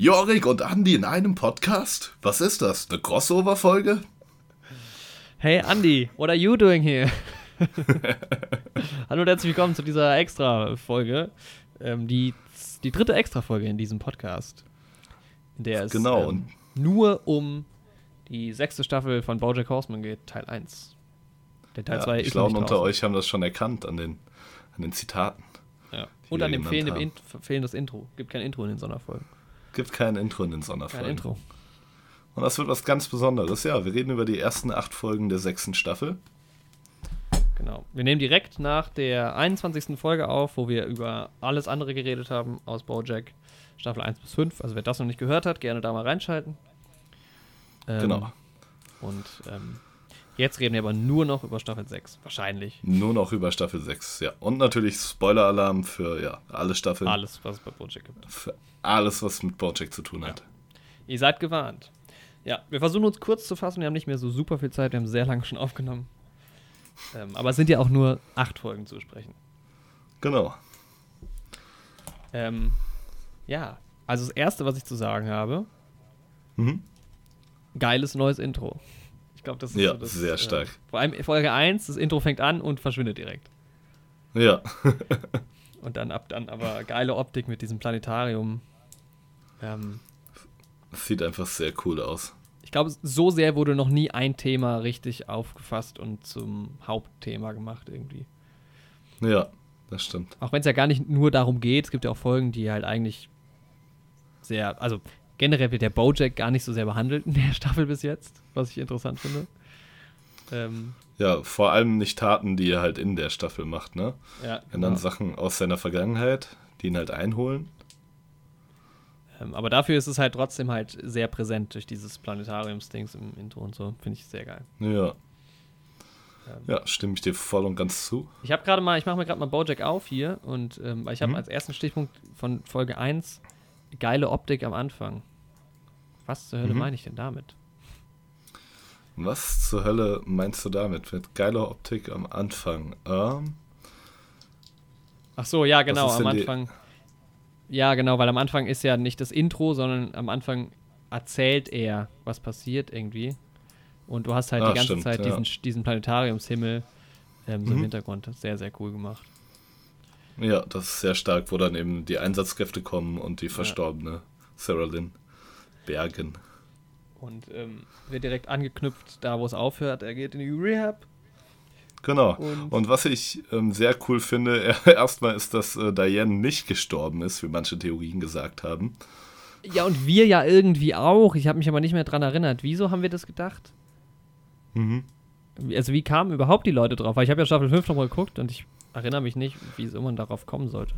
Jorik und Andy in einem Podcast? Was ist das? Eine Crossover-Folge? Hey Andy, what are you doing here? Hallo und herzlich willkommen zu dieser Extra-Folge. Ähm, die, die dritte Extra-Folge in diesem Podcast. In der es Genau, ähm, nur um die sechste Staffel von Bojack Horseman geht, Teil 1. Der Teil Ja, 2 die ist noch Schlauen unter euch haben das schon erkannt an den, an den Zitaten. Ja. die Und an dem fehlenden. Int fehlendes Intro. Gibt kein Intro in den Sonderfolgen. Gibt kein Intro in den Kein Sonderfolgen. Intro. Und das wird was ganz Besonderes. Ja, wir reden über die ersten acht Folgen der sechsten Staffel. Genau. Wir nehmen direkt nach der 21. Folge auf, wo wir über alles andere geredet haben aus Bojack. Staffel 1 bis 5. Also wer das noch nicht gehört hat, gerne da mal reinschalten. Ähm, Genau. Und ähm, jetzt reden wir aber nur noch über Staffel 6. Wahrscheinlich. Nur noch über Staffel 6. Ja. Und natürlich Spoiler-Alarm für ja, alle Staffeln. Alles, was es bei Bojack gibt. Für alles, was mit Bojack zu tun hat. Ihr seid gewarnt. Ja, wir versuchen uns kurz zu fassen. Wir haben nicht mehr so super viel Zeit. Wir haben sehr lange schon aufgenommen. Ähm, aber es sind ja auch nur acht Folgen zu besprechen. Genau. Ähm, ja, also das Erste, was ich zu sagen habe, Mhm. geiles neues Intro. Ich glaube, das ist Ja, so das, sehr stark. Äh, vor allem Folge 1, das Intro fängt an und verschwindet direkt. Ja. Und dann ab dann aber geile Optik mit diesem Planetarium. Ähm, Das sieht einfach sehr cool aus. ich glaube, so sehr wurde noch nie ein Thema richtig aufgefasst und zum Hauptthema gemacht irgendwie. Ja, das stimmt. Auch wenn es ja gar nicht nur darum geht, es gibt ja auch Folgen, die halt eigentlich sehr, also generell wird der Bojack gar nicht so sehr behandelt in der Staffel bis jetzt, was ich interessant finde. Ähm, Ja, vor allem nicht Taten, die er halt in der Staffel macht, ne? ja, Wenn dann genau. Sachen aus seiner Vergangenheit, die ihn halt einholen. ähm, aber dafür ist es halt trotzdem halt sehr präsent durch dieses Planetariums-Dings im Intro und so. Finde ich sehr geil. Ja. Ähm. Ja, stimme ich dir voll und ganz zu. Ich habe gerade mal, ich mache mir gerade mal Bojack auf hier und ähm, ich habe Mhm. als ersten Stichpunkt von Folge 1 geile Optik am Anfang. Was zur Hölle Mhm. meine ich denn damit? Was zur Hölle meinst du damit? Mit geiler Optik am Anfang. Ähm, Ach so, ja, genau, am Anfang. Ja, genau, weil am Anfang ist ja nicht das Intro, sondern am Anfang erzählt er, was passiert irgendwie. Und du hast halt Ah, die ganze stimmt, Zeit ja. diesen, diesen Planetariumshimmel ähm, so im Mhm. Hintergrund. Das ist sehr, sehr cool gemacht. ja, das ist sehr stark, wo dann eben die Einsatzkräfte kommen und die verstorbene Sarah Lynn bergen. Und ähm, wird direkt angeknüpft, da wo es aufhört. Er geht in die Rehab. Genau. Und- Und, was ich ähm, sehr cool finde, erstmal ist, dass äh, Diane nicht gestorben ist, wie manche Theorien gesagt haben. Ja, und wir ja irgendwie auch. Ich habe mich aber nicht mehr dran erinnert. Wieso haben wir das gedacht? Mhm. Also, wie kamen überhaupt die Leute drauf? Weil ich habe ja Staffel 5 nochmal geguckt und ich erinnere mich nicht, wieso man darauf kommen sollte.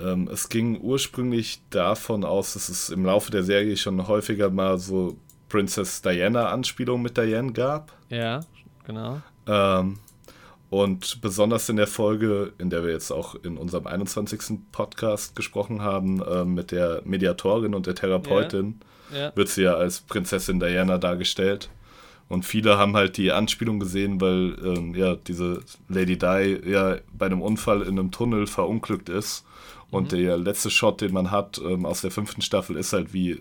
Ähm, es ging ursprünglich davon aus, dass es im Laufe der Serie schon häufiger mal so Princess Diana-Anspielungen mit Diane gab. Ja, genau. Ähm, und besonders in der Folge, in der wir jetzt auch in unserem 21. Podcast gesprochen haben, ähm, mit der Mediatorin und der Therapeutin, Ja. wird sie ja als Prinzessin Diana dargestellt. Und viele haben halt die Anspielung gesehen, weil ähm, ja diese Lady Di ja bei einem Unfall in einem Tunnel verunglückt ist. Und der letzte Shot, den man hat ähm, aus der fünften Staffel, ist halt wie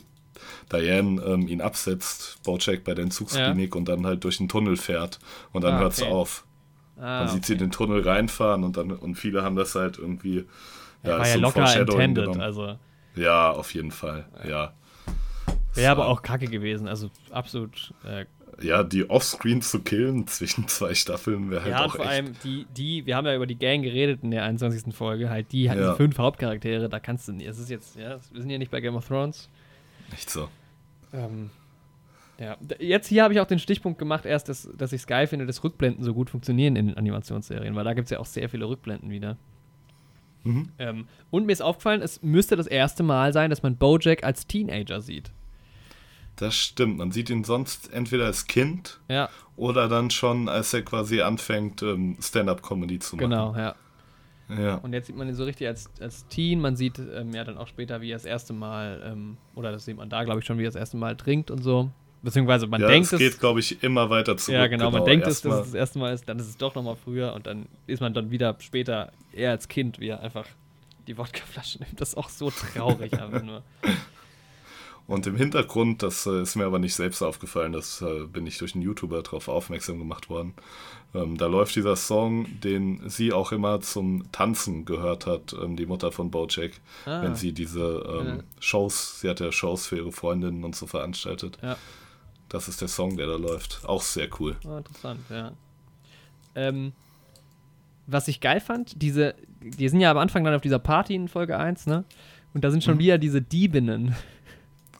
Diane ähm, ihn absetzt, Bojack bei der Entzugsklinik und dann halt durch den Tunnel fährt. Und dann Ah, hört's okay. auf. Ah, Dann sieht sie den Tunnel reinfahren und dann und viele haben das halt irgendwie war ist ja so ein locker intended. genommen. Also, Ja, auf jeden Fall. Ja. wäre aber So. auch kacke gewesen. Also, absolut. Äh, Ja, die Offscreen zu killen zwischen zwei Staffeln wäre halt ja, auch vor echt. allem die, die, wir haben ja über die Gang geredet in der 21. Folge, halt die hatten Ja. fünf Hauptcharaktere, da kannst du nicht, es ist jetzt, ja, wir sind ja nicht bei Game of Thrones. Nicht so. Ähm, ja, jetzt hier habe ich auch den Stichpunkt gemacht, erst, dass, dass ich es geil finde, dass Rückblenden so gut funktionieren in den Animationsserien, weil da gibt es ja auch sehr viele Rückblenden wieder. Mhm. Ähm, und mir ist aufgefallen, es müsste das erste Mal sein, dass man Bojack als Teenager sieht. Das stimmt. Man sieht ihn sonst entweder als Kind Ja, oder dann schon, als er quasi anfängt, ähm, Stand-up-Comedy zu machen. genau, ja. Ja. Und jetzt sieht man ihn so richtig als, als Teen. Man sieht ähm, ja dann auch später, wie er das erste Mal, ähm, oder das sieht man da, glaube ich, schon, wie er das erste Mal trinkt und so. Beziehungsweise man ja, denkt es geht, glaube ich, immer weiter zurück. Ja, genau, man denkt es, dass es das erste Mal ist, dann ist es doch nochmal früher und dann ist man dann wieder später eher als Kind, wie er einfach die Wodkaflasche nimmt. Das ist auch so traurig, einfach nur. Und im Hintergrund, das äh, ist mir aber nicht selbst aufgefallen, das äh, bin ich durch einen YouTuber darauf aufmerksam gemacht worden. Ähm, da läuft dieser Song, den sie auch immer zum Tanzen gehört hat, ähm, die Mutter von Bojack, Ah. wenn sie diese ähm, Ja. Shows, sie hat ja Shows für ihre Freundinnen und so veranstaltet. Ja. Das ist der Song, der da läuft. Auch sehr cool. Oh, interessant, ja. Ähm, was ich geil fand, diese, die sind ja am Anfang dann auf dieser Party in Folge 1, ne? Und da sind schon Mhm. wieder diese Diebinnen,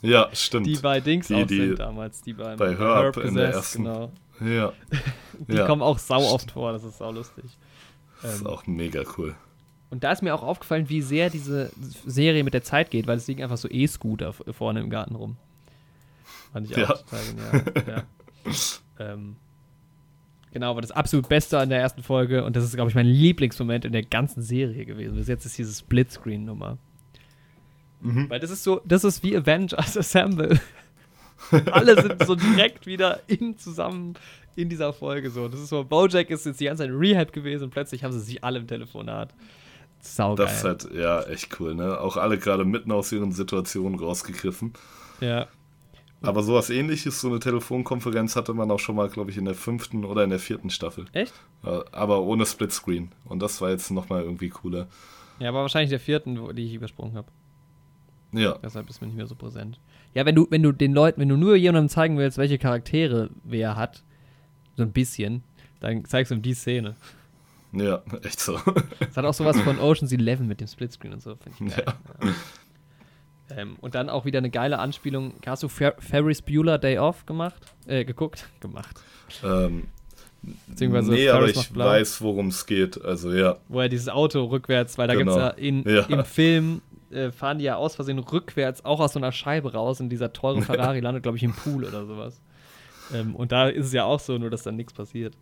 Ja, stimmt. die bei Dings Die- auch die sind damals, die bei, bei Herb in der ersten- Genau. ja, Die Ja. kommen auch sau oft vor, das ist sau lustig. das ist Ähm, auch mega cool. Und da ist mir auch aufgefallen, wie sehr diese Serie mit der Zeit geht, weil es liegen einfach so E-Scooter vorne im Garten rum. Fand ich auch Ja. total genial. ja. ähm, genau, aber das absolut Beste an der ersten Folge, und das ist, glaube ich, mein Lieblingsmoment in der ganzen Serie gewesen. Bis jetzt ist diese Splitscreen-Nummer. Mhm. Weil das ist so, das ist wie Avengers Assemble. Alle sind so direkt wieder in zusammen in dieser Folge so. Das ist so, Bojack ist jetzt die ganze Zeit in Rehab gewesen und plötzlich haben sie sich alle im Telefonat. Saugeil. Das ist halt, ja, echt cool, ne? Auch alle gerade mitten aus ihren Situationen rausgegriffen. ja. Aber sowas ähnliches, so eine Telefonkonferenz hatte man auch schon mal, glaube ich, in der fünften oder in der vierten Staffel. Echt? Aber ohne Splitscreen. Und das war jetzt nochmal irgendwie cooler. Ja, aber wahrscheinlich der vierten, die ich übersprungen habe. Ja, Deshalb ist mir nicht mehr so präsent. Ja, wenn du, wenn du den Leuten, wenn du nur jemandem zeigen willst, welche Charaktere wer hat, so ein bisschen, dann zeigst du ihm die Szene. ja, echt so. Es hat auch sowas von Ocean's Eleven mit dem Splitscreen und so, finde ich geil. Ja. Ähm, und dann auch wieder eine geile Anspielung. Hast du Fer Ferris Bueller Day Off gemacht? Äh, geguckt? Gemacht. ähm, Beziehungsweise nee, aber Ferris ich macht blau. weiß, worum es geht. Also ja, Wo er dieses Auto rückwärts, weil da Genau. gibt's ja, in, Ja. im Film äh, fahren die ja aus Versehen rückwärts auch aus so einer Scheibe raus und dieser teure Ferrari landet, glaube ich, im Pool oder sowas. Ähm, und da ist es ja auch so, nur dass dann nichts passiert.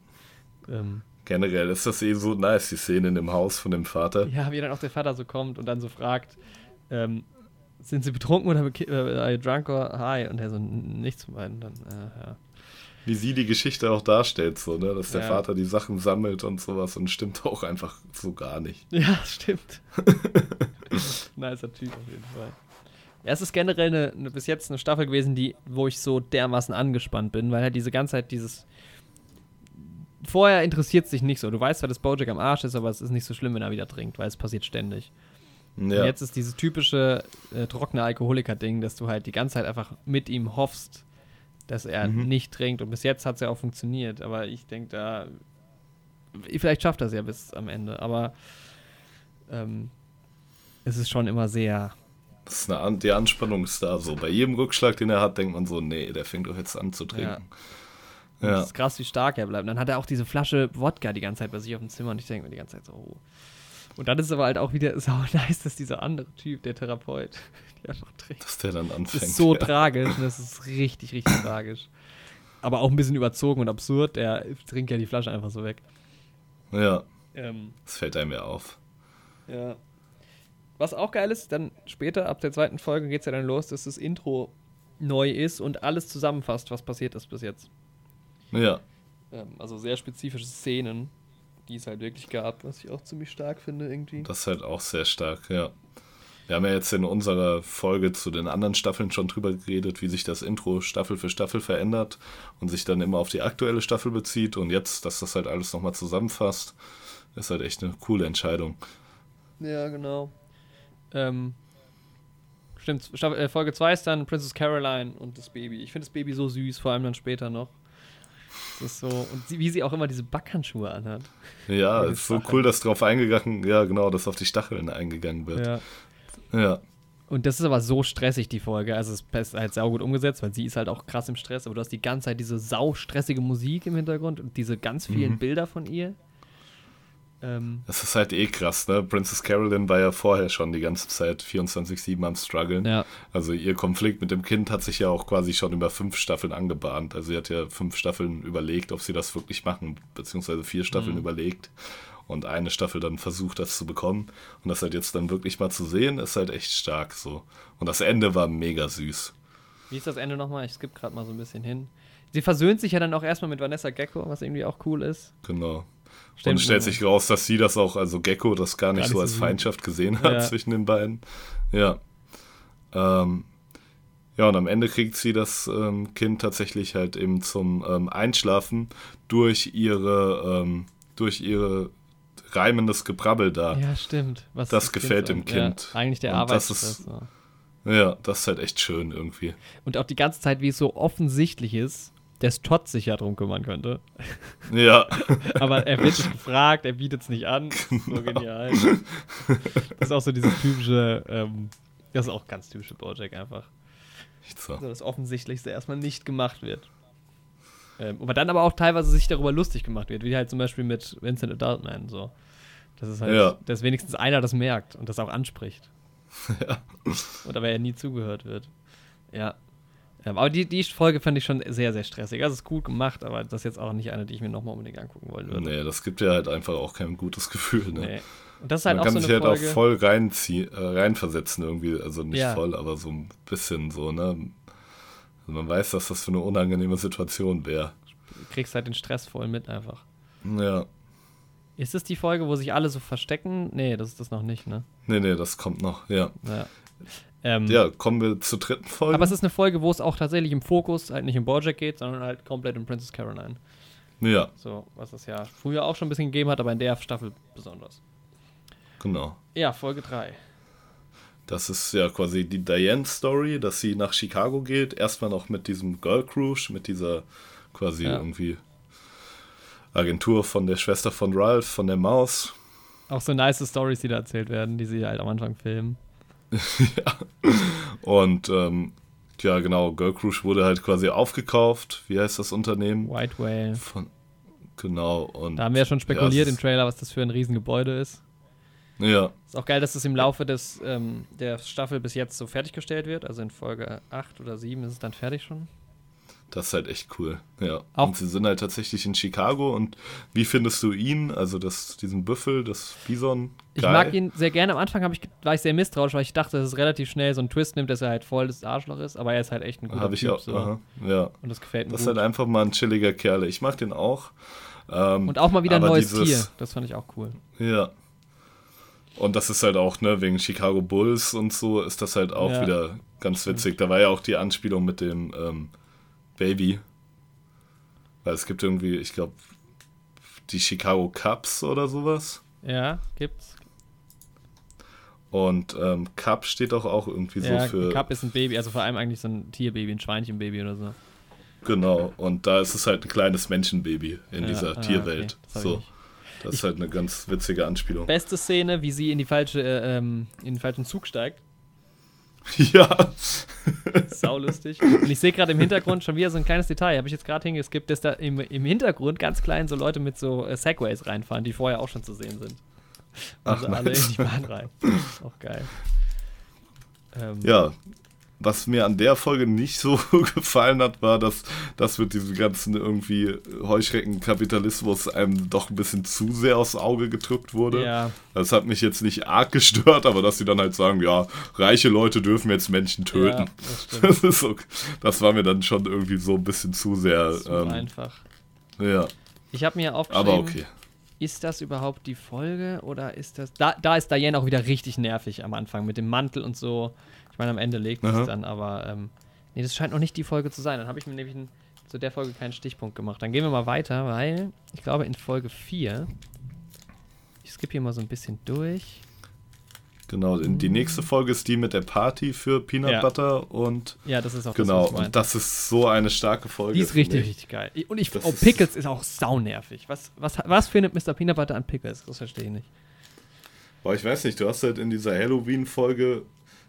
Ähm, generell ist das eh so nice, die Szene in dem Haus von dem Vater. ja, wie dann auch der Vater so kommt und dann so fragt, ähm, sind sie betrunken oder äh, drunk or high? Und er so, "N- nichts von beiden. Dann, äh, ja. Wie sie die Geschichte auch darstellt, so, ne? Dass der Ja. Vater die Sachen sammelt und sowas und stimmt auch einfach so gar nicht. Ja, stimmt. Nicer Typ auf jeden Fall. Ja, es ist generell eine, eine, bis jetzt eine Staffel gewesen, die, wo ich so dermaßen angespannt bin, weil halt diese ganze Zeit dieses. Vorher interessiert es dich nicht so. Du weißt zwar, dass Bojack am Arsch ist, aber es ist nicht so schlimm, wenn er wieder trinkt, weil es passiert ständig. Und Ja, jetzt ist dieses typische äh, trockene Alkoholiker-Ding, dass du halt die ganze Zeit einfach mit ihm hoffst, dass er Mhm. nicht trinkt. Und bis jetzt hat es ja auch funktioniert. Aber ich denke, da. Vielleicht schafft er es ja bis am Ende. Aber ähm, es ist schon immer sehr. das ist eine die Anspannung ist da so. Bei jedem Rückschlag, den er hat, denkt man so, nee, der fängt doch jetzt an zu trinken. Und Ja, Es ist krass, wie stark er bleibt. Und dann hat er auch diese Flasche Wodka die ganze Zeit bei sich auf dem Zimmer und ich denke mir die ganze Zeit so, oh. Und dann ist es aber halt auch wieder sau nice, dass dieser andere Typ, der Therapeut, die einfach trinkt. dass der dann Das anfängt. ist so ja. tragisch das ist richtig, richtig tragisch. Aber auch ein bisschen überzogen und absurd. Der trinkt ja die Flasche einfach so weg. ja, Ähm, das fällt einem ja auf. ja. Was auch geil ist, dann später, ab der zweiten Folge, geht es ja dann los, dass das Intro neu ist und alles zusammenfasst, was passiert ist bis jetzt. Ja, Ähm, also sehr spezifische Szenen, die es halt wirklich gab, was ich auch ziemlich stark finde irgendwie. das ist halt auch sehr stark, ja. Wir haben ja jetzt in unserer Folge zu den anderen Staffeln schon drüber geredet, wie sich das Intro Staffel für Staffel verändert und sich dann immer auf die aktuelle Staffel bezieht und jetzt, dass das halt alles nochmal zusammenfasst, ist halt echt eine coole Entscheidung. Ja, genau. Ähm, stimmt, Staffel, äh, Folge 2 ist dann Princess Caroline und das Baby. Ich finde das Baby so süß, vor allem dann später noch. Das ist so, und sie, wie sie auch immer diese Backhandschuhe anhat. Ja, ist so Stacheln. cool, dass drauf eingegangen, ja genau, dass auf die Stacheln eingegangen wird. Ja. Ja, Und das ist aber so stressig, die Folge. Also es ist halt saugut umgesetzt, weil sie ist halt auch krass im Stress, aber du hast die ganze Zeit diese saustressige Musik im Hintergrund und diese ganz vielen Mhm. Bilder von ihr. Ähm, das ist halt eh krass, ne? Princess Carolyn war ja vorher schon die ganze Zeit 24-7 am struggeln. ja, Also ihr Konflikt mit dem Kind hat sich ja auch quasi schon über fünf Staffeln angebahnt. Also sie hat ja fünf Staffeln überlegt, ob sie das wirklich machen, beziehungsweise vier Staffeln Mhm. überlegt und eine Staffel dann versucht, das zu bekommen. Und das halt jetzt dann wirklich mal zu sehen, ist halt echt stark so. Und das Ende war mega süß. Wie ist das Ende nochmal? Ich skippe gerade mal so ein bisschen hin. Sie versöhnt sich ja dann auch erstmal mit Vanessa Gecko, was irgendwie auch cool ist. Genau. Stimmt, und stellt sich raus, dass sie das auch, also Gecko, das gar nicht Gar so nicht so als. Feindschaft gesehen hat Ja. zwischen den beiden. Ja. Ähm, Ja, und am Ende kriegt sie das ähm, Kind tatsächlich halt eben zum ähm, Einschlafen durch ihre, ähm, durch ihre reimendes Gebrabbel da. Ja, stimmt. Was das gefällt kind dem Kind. Ja, eigentlich der Arbeitsstress. Ja, das ist halt echt schön irgendwie. Und auch die ganze Zeit, wie es so offensichtlich ist, dass Todd sich ja drum kümmern könnte. Ja. Aber er wird nicht gefragt, er bietet es nicht an. Genau. So genial. Das ist auch so dieses typische, ähm, das ist auch ganz typische Bojack einfach. So. Also das Offensichtlichste erstmal nicht gemacht wird. Ähm, aber dann aber auch teilweise sich darüber lustig gemacht wird, wie halt zum Beispiel mit Vincent Adultman. So. Das ist halt, Ja. dass wenigstens einer das merkt und das auch anspricht. Ja. Und aber er nie zugehört wird. Ja. Ähm, aber die, die Folge fand ich schon sehr, sehr stressig. Also es ist gut gemacht, aber das ist jetzt auch nicht eine, die ich mir nochmal unbedingt angucken wollen würde. Nee, das gibt ja halt einfach auch kein gutes Gefühl. Ne? Nee. Und das ist halt Man auch kann so sich halt Folge. auch voll reinziehen, äh, reinversetzen irgendwie. Also nicht Ja. voll, aber so ein bisschen so, ne? Also man weiß, dass das für eine unangenehme Situation wäre. Du kriegst halt den Stress voll mit einfach. Ja. Ist es die Folge, wo sich alle so verstecken? Nee, das ist das noch nicht, ne? Nee, nee, das kommt noch, ja. Ja. Ähm, Ja, kommen wir zur dritten Folge. Aber es ist eine Folge, wo es auch tatsächlich im Fokus halt nicht um Bojack geht, sondern halt komplett um Princess Caroline. ja, So, was es ja früher auch schon ein bisschen gegeben hat, aber in der Staffel besonders. genau. Ja, Folge 3. Das ist ja quasi die Diane-Story, dass sie nach Chicago geht. Erstmal noch mit diesem Girl Cruise, mit dieser quasi Ja. irgendwie Agentur von der Schwester von Ralph, von der Maus. Auch so nice Stories, die da erzählt werden, die sie halt am Anfang filmen. Und ähm, ja, genau, Girl Cruise wurde halt quasi aufgekauft. Wie heißt das Unternehmen? White Whale. Von, genau. Und, Da haben wir ja schon spekuliert ja, im Trailer, was das für ein Riesengebäude ist. Ja, Ist auch geil, dass es im Laufe des, ähm, der Staffel bis jetzt so fertiggestellt wird. Also in Folge 8 oder 7 ist es dann fertig schon. Das ist halt echt cool. Ja. Auch- und sie sind halt tatsächlich in Chicago. Und wie findest du ihn? Also das, diesen Büffel, das Bison? Ich Geil. mag ihn sehr gerne. Am Anfang hab ich, war ich sehr misstrauisch, weil ich dachte, dass es relativ schnell so einen Twist nimmt, dass er halt voll das Arschloch ist. Aber er ist halt echt ein guter Habe ich Typ. auch. so. Aha, ja. Und das gefällt mir Das ist gut. halt einfach mal ein chilliger Kerl. Ich mag den auch. Ähm, Und auch mal wieder ein neues dieses- Tier. Das fand ich auch cool. Ja. Und das ist halt auch, ne, wegen Chicago Bulls und so, ist das halt auch Ja. wieder ganz witzig. Da war ja auch die Anspielung mit dem ähm, Baby. Weil es gibt irgendwie, ich glaube, die Chicago Cubs oder sowas. Ja, gibt's. Und ähm, Cup steht doch auch irgendwie ja, so für. Cup ist ein Baby, also vor allem eigentlich so ein Tierbaby, ein Schweinchenbaby oder so. Genau. Und da ist es halt ein kleines Menschenbaby in Ja, dieser ah, Tierwelt. okay. So. Das ist halt eine ganz witzige Anspielung. Beste Szene, wie sie in die falsche, äh, ähm, in den falschen Zug steigt. ja. Saulustig. Und ich sehe gerade im Hintergrund schon wieder so ein kleines Detail, habe ich jetzt gerade hingeskippt, dass da im, im Hintergrund ganz klein so Leute mit so äh, Segways reinfahren, die vorher auch schon zu sehen sind. Ach, Also alle in nice. die Bahn rein. Auch geil. Ähm, Ja, was mir an der Folge nicht so gefallen hat, war, dass das mit diesem ganzen irgendwie Heuschreckenkapitalismus einem doch ein bisschen zu sehr aufs Auge gedrückt wurde. Ja, Das hat mich jetzt nicht arg gestört, aber dass sie dann halt sagen, ja, reiche Leute dürfen jetzt Menschen ja, töten. das stimmt. Das, ist so, das war mir dann schon irgendwie so ein bisschen zu sehr. Zu ähm, einfach. ja, Ich habe mir aufgeschrieben, aber okay. ist das überhaupt die Folge oder ist das. Da, da ist Diane auch wieder richtig nervig am Anfang mit dem Mantel und so. Meine, am Ende legt es dann, aber ähm, nee, das scheint noch nicht die Folge zu sein. Dann habe ich mir nämlich ein, zu der Folge keinen Stichpunkt gemacht. Dann gehen wir mal weiter, weil ich glaube in Folge 4. Ich skippe hier mal so ein bisschen durch. Genau, in- die nächste Folge ist die mit der Party für Peanut Ja. Butter und Ja, das ist auch genau, das, und das ist so eine starke Folge. Die ist richtig, ich. richtig geil. Und ich, Das oh, ist- Pickles ist auch saunervig. Was, was, was findet Mr. Peanut Butter an Pickles? Das verstehe ich nicht. Boah, ich weiß nicht, du hast halt in dieser Halloween-Folge,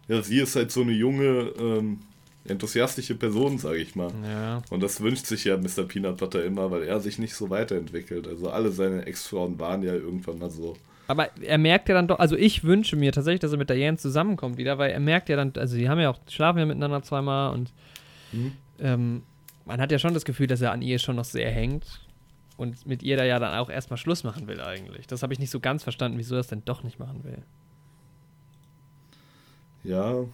ja, sie ist halt so eine junge, ähm, enthusiastische Person, sage ich mal. Ja. Und das wünscht sich ja Mr. Peanut Butter immer, weil er sich nicht so weiterentwickelt. Also alle seine Ex-Frauen waren ja irgendwann mal so. Aber er merkt ja dann doch, also ich wünsche mir tatsächlich, dass er mit Diane zusammenkommt wieder, weil er merkt ja dann, also die haben ja auch, schlafen ja miteinander zweimal und Mhm. ähm, man hat ja schon das Gefühl, dass er an ihr schon noch sehr hängt und mit ihr da ja dann auch erstmal Schluss machen will eigentlich. Das habe ich nicht so ganz verstanden, wieso er es denn doch nicht machen will. Ja,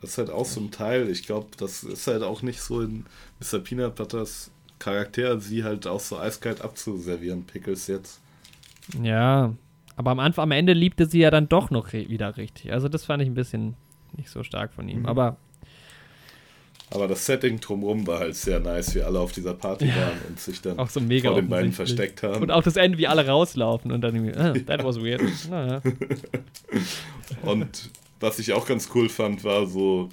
das ist halt auch so ein Teil. Ich glaube, das ist halt auch nicht so in Mr. Peanut Butters Charakter, sie halt auch so eiskalt abzuservieren, Pickles jetzt. Ja, aber am Anfang, am Ende liebte sie ja dann doch noch wieder richtig. Also das fand ich ein bisschen nicht so stark von ihm. Mhm. Aber Aber das Setting drumherum war halt sehr nice, wie alle auf dieser Party Ja. waren und sich dann Auch so mega vor den beiden versteckt haben. Und auch das Ende, wie alle rauslaufen und dann irgendwie, ah, that was weird. Naja. Und was ich auch ganz cool fand, war so,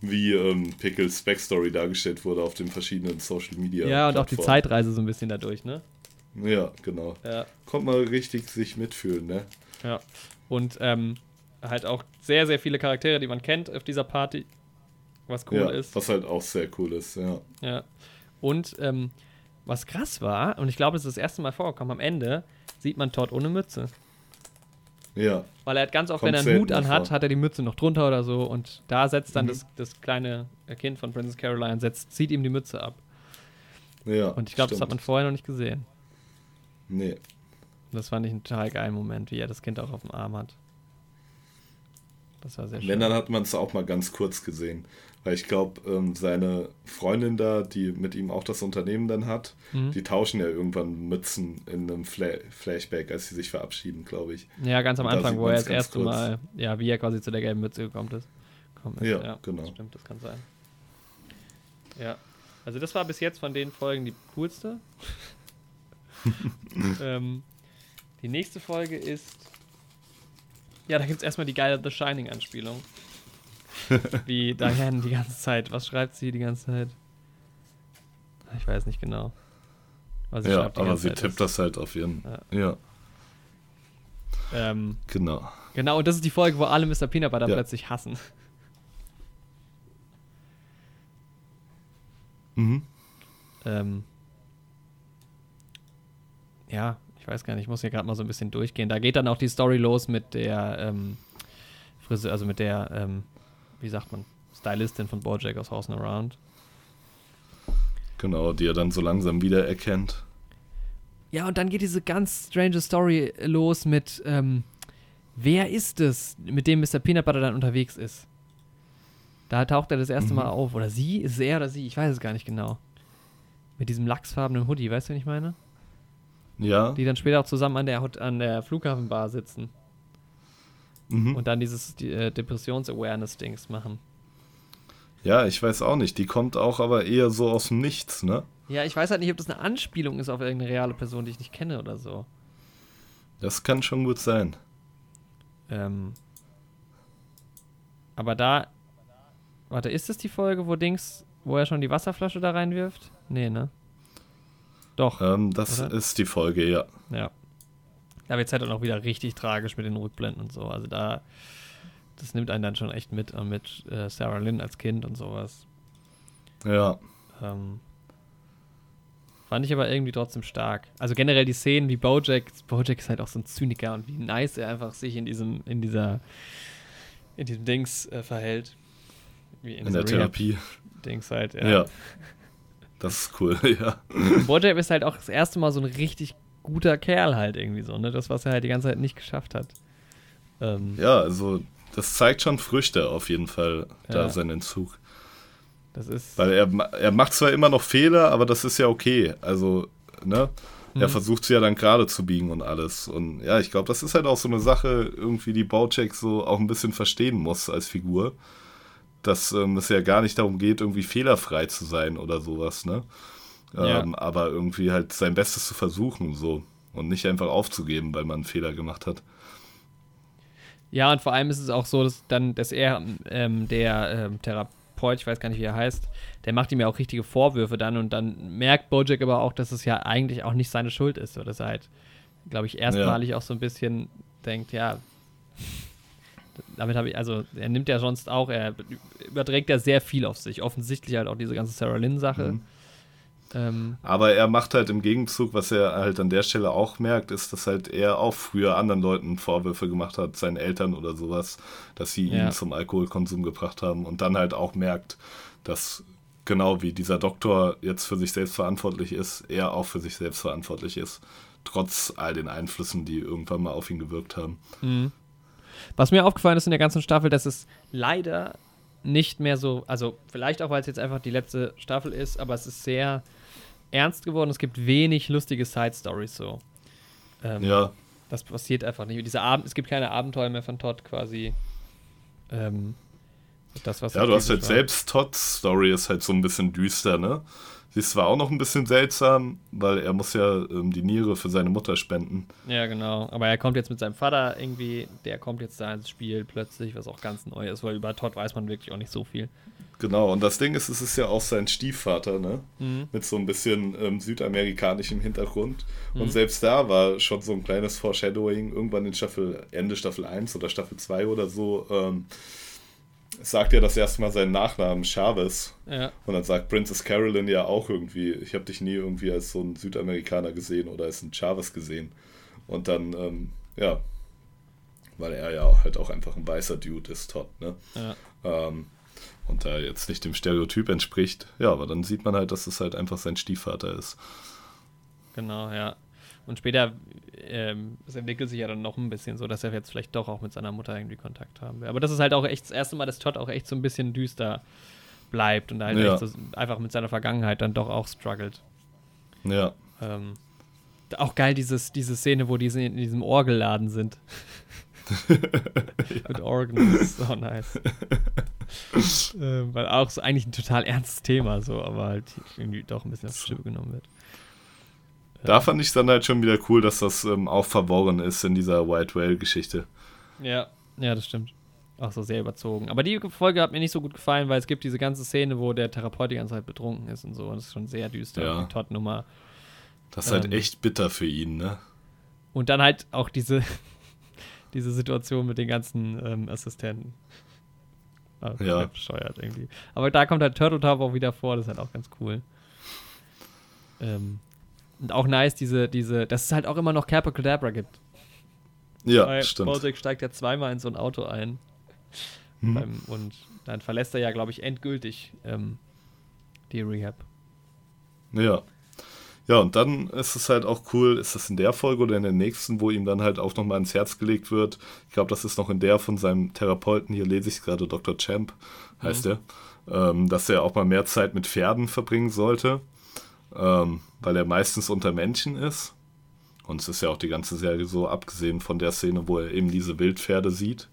wie ähm, Pickles Backstory dargestellt wurde auf den verschiedenen Social Media. Ja, und auch die. Zeitreise so ein bisschen dadurch, ne? Ja, genau. Ja. Kommt mal richtig sich mitfühlen, ne? Ja. Und ähm, halt auch sehr, sehr viele Charaktere, die man kennt auf dieser Party, was cool ja, ist. was halt auch sehr cool ist, ja. Ja. Und ähm, was krass war, und ich glaube, es ist das erste Mal vorgekommen, am Ende sieht man Todd ohne Mütze. Ja, Weil er hat ganz oft, Kommt wenn er einen Hut anhat, hat er die Mütze noch drunter oder so. Und da setzt dann Mhm. das, das kleine Kind von Princess Caroline, setzt, zieht ihm die Mütze ab. ja. Und ich glaube, das hat man vorher noch nicht gesehen. Nee. Das fand ich einen total geilen Moment, wie er das Kind auch auf dem Arm hat. Das war sehr schön. Wenn, dann hat man es auch mal ganz kurz gesehen. Weil ich glaube, ähm, seine Freundin da, die mit ihm auch das Unternehmen dann hat, Mhm. die tauschen ja irgendwann Mützen in einem Fla Flashback, als sie sich verabschieden, glaube ich. Ja, ganz am da Anfang, wo er das erste kurz. Mal, ja, wie er quasi zu der gelben Mütze gekommen ist. Gekommen ist. Ja, genau. Das stimmt, das kann sein. Ja. Also das war bis jetzt von den Folgen die coolste. ähm, die nächste Folge ist. Ja, da gibt es erstmal die geile The Shining-Anspielung. Wie Diane die ganze Zeit. Was schreibt sie die ganze Zeit? Ich weiß nicht genau. Was Ja, aber sie Zeit tippt ist. das halt auf ihren. Ja. Ja, Ähm, genau. Genau, und das ist die Folge, wo alle Mr. Peanut Butter Ja. plötzlich hassen. Mhm. Ähm, ja, ich weiß gar nicht, ich muss hier gerade mal so ein bisschen durchgehen. Da geht dann auch die Story los mit der ähm, Friseur, also mit der, ähm, wie sagt man, Stylistin von Bojack aus House and Around. Genau, die er dann so langsam wiedererkennt. Ja, und dann geht diese ganz strange Story los mit, ähm, wer ist es, mit dem Mr. Peanut Butter dann unterwegs ist? Da taucht er das erste Mhm. Mal auf. Oder sie? Ist es er oder sie? Ich weiß es gar nicht genau. Mit diesem lachsfarbenen Hoodie, weißt du, wen ich meine? Ja. Die dann später auch zusammen an der, an der Flughafenbar sitzen Mhm. und dann dieses die, äh, Depressions-Awareness-Dings machen. Ja, ich weiß auch nicht. Die kommt auch aber eher so aus dem Nichts, ne? Ja, ich weiß halt nicht, ob das eine Anspielung ist auf irgendeine reale Person, die ich nicht kenne oder so. Das kann schon gut sein. Ähm, aber da. Warte, ist es die Folge, wo Dings, wo er schon die Wasserflasche da reinwirft? Nee, ne? Doch, Ähm, das Oder? ist die Folge, ja. ja. Da wird es halt dann auch wieder richtig tragisch mit den Rückblenden und so. Also da. Das nimmt einen dann schon echt mit, äh, mit äh, Sarah Lynn als Kind und sowas. Ja. Ähm, fand ich aber irgendwie trotzdem stark. Also generell die Szenen wie Bojack, Bojack ist halt auch so ein Zyniker und wie nice er einfach sich in diesem, in dieser, in diesem Dings äh, verhält. Wie In der Therapie. Rehab-Dings halt, Ja. ja. Das ist cool, ja. Bojack ist halt auch das erste Mal so ein richtig guter Kerl halt irgendwie so, ne? Das, was er halt die ganze Zeit nicht geschafft hat. Ähm, Ja, also das zeigt schon Früchte auf jeden Fall, da Ja. sein Entzug. Das ist. Weil er, er macht zwar immer noch Fehler, aber das ist ja okay. Also, ne? Er Mhm. versucht sie ja dann gerade zu biegen und alles. Und ja, ich glaube, das ist halt auch so eine Sache, irgendwie die Bojack so auch ein bisschen verstehen muss als Figur. Dass ähm, es ja gar nicht darum geht, irgendwie fehlerfrei zu sein oder sowas, ne? Ja. Ähm, aber irgendwie halt sein Bestes zu versuchen, so. Und nicht einfach aufzugeben, weil man einen Fehler gemacht hat. Ja, und vor allem ist es auch so, dass dann, dass er, ähm, der ähm, Therapeut, ich weiß gar nicht, wie er heißt, der macht ihm ja auch richtige Vorwürfe dann und dann merkt Bojack aber auch, dass es ja eigentlich auch nicht seine Schuld ist, so dass er halt, glaube ich, erstmalig auch so ein bisschen denkt, ja, damit habe ich, also er nimmt ja sonst auch, er überträgt ja sehr viel auf sich, offensichtlich halt auch diese ganze Sarah Lynn-Sache. Mhm. Ähm, Aber er macht halt im Gegenzug, was er halt an der Stelle auch merkt, ist, dass halt er auch früher anderen Leuten Vorwürfe gemacht hat, seinen Eltern oder sowas, dass sie Ja. ihn zum Alkoholkonsum gebracht haben und dann halt auch merkt, dass genau wie dieser Doktor jetzt für sich selbst verantwortlich ist, er auch für sich selbst verantwortlich ist, trotz all den Einflüssen, die irgendwann mal auf ihn gewirkt haben. Mhm. Was mir aufgefallen ist in der ganzen Staffel, dass es leider nicht mehr so, also vielleicht auch, weil es jetzt einfach die letzte Staffel ist, aber es ist sehr ernst geworden. Es gibt wenig lustige Side-Stories so. Ähm, Ja, Das passiert einfach nicht. Diese Abend, es gibt keine Abenteuer mehr von Todd quasi. Ähm, Das, was ja, du hast halt war. selbst Todds Story ist halt so ein bisschen düster, ne? Sie ist zwar auch noch ein bisschen seltsam, weil er muss ja ähm, die Niere für seine Mutter spenden. Ja, genau. Aber er kommt jetzt mit seinem Vater irgendwie, der kommt jetzt da ins Spiel plötzlich, was auch ganz neu ist, weil über Todd weiß man wirklich auch nicht so viel. Genau, und das Ding ist, es ist ja auch sein Stiefvater, ne? Mhm. Mit so ein bisschen ähm, südamerikanischem Hintergrund. Mhm. Und selbst da war schon so ein kleines Foreshadowing, irgendwann in Staffel, Ende Staffel 1 oder Staffel 2 oder so, ähm, sagt er das erste Mal seinen Nachnamen Chavez. Ja. Und dann sagt Princess Carolyn ja auch irgendwie, ich habe dich nie irgendwie als so ein Südamerikaner gesehen oder als ein Chavez gesehen. Und dann, ähm, ja, weil er ja halt auch einfach ein weißer Dude ist, Todd, ne? Ja. Ähm, und da jetzt nicht dem Stereotyp entspricht, ja, aber dann sieht man halt, dass es halt einfach sein Stiefvater ist. Genau, ja. Und später, ähm, es entwickelt sich ja dann noch ein bisschen so, dass er jetzt vielleicht doch auch mit seiner Mutter irgendwie Kontakt haben will. Aber das ist halt auch echt das erste Mal, dass Todd auch echt so ein bisschen düster bleibt und halt ja. so einfach mit seiner Vergangenheit dann doch auch struggelt. Ja. Ähm, auch geil, dieses, diese Szene, wo die in diesem Orgelladen sind. ja. Mit Organ, das ist so nice. ähm, weil auch so eigentlich ein total ernstes Thema, so, aber halt irgendwie doch ein bisschen auf die Stimme genommen wird. Da fand ich dann halt schon wieder cool, dass das ähm, auch verworren ist in dieser White Whale-Geschichte. Ja, ja, das stimmt. Auch so sehr überzogen. Aber die Folge hat mir nicht so gut gefallen, weil es gibt diese ganze Szene, wo der Therapeut die ganze Zeit betrunken ist und so. Und das ist schon sehr düster. Ja. Die Todd-Nummer. Das ist halt ähm, echt bitter für ihn, ne? Und dann halt auch diese, diese Situation mit den ganzen ähm, Assistenten. Ah, ja. Bescheuert irgendwie. Aber da kommt halt Turtle Top auch wieder vor, das ist halt auch ganz cool. Ähm, und auch nice, diese, diese, dass es halt auch immer noch Capacadabra gibt. Ja, Weil stimmt. Bozek steigt ja zweimal in so ein Auto ein. Hm. Beim, und dann verlässt er ja, glaube ich, endgültig ähm, die Rehab. Ja. Ja, und dann ist es halt auch cool, ist das in der Folge oder in der nächsten, wo ihm dann halt auch nochmal ins Herz gelegt wird. Ich glaube, das ist noch in der von seinem Therapeuten, hier lese ich es gerade, Dr. Champ heißt mhm. er, ähm, dass er auch mal mehr Zeit mit Pferden verbringen sollte ähm, weil er meistens unter Menschen ist. Und es ist ja auch die ganze Serie so, abgesehen von der Szene, wo er eben diese Wildpferde sieht.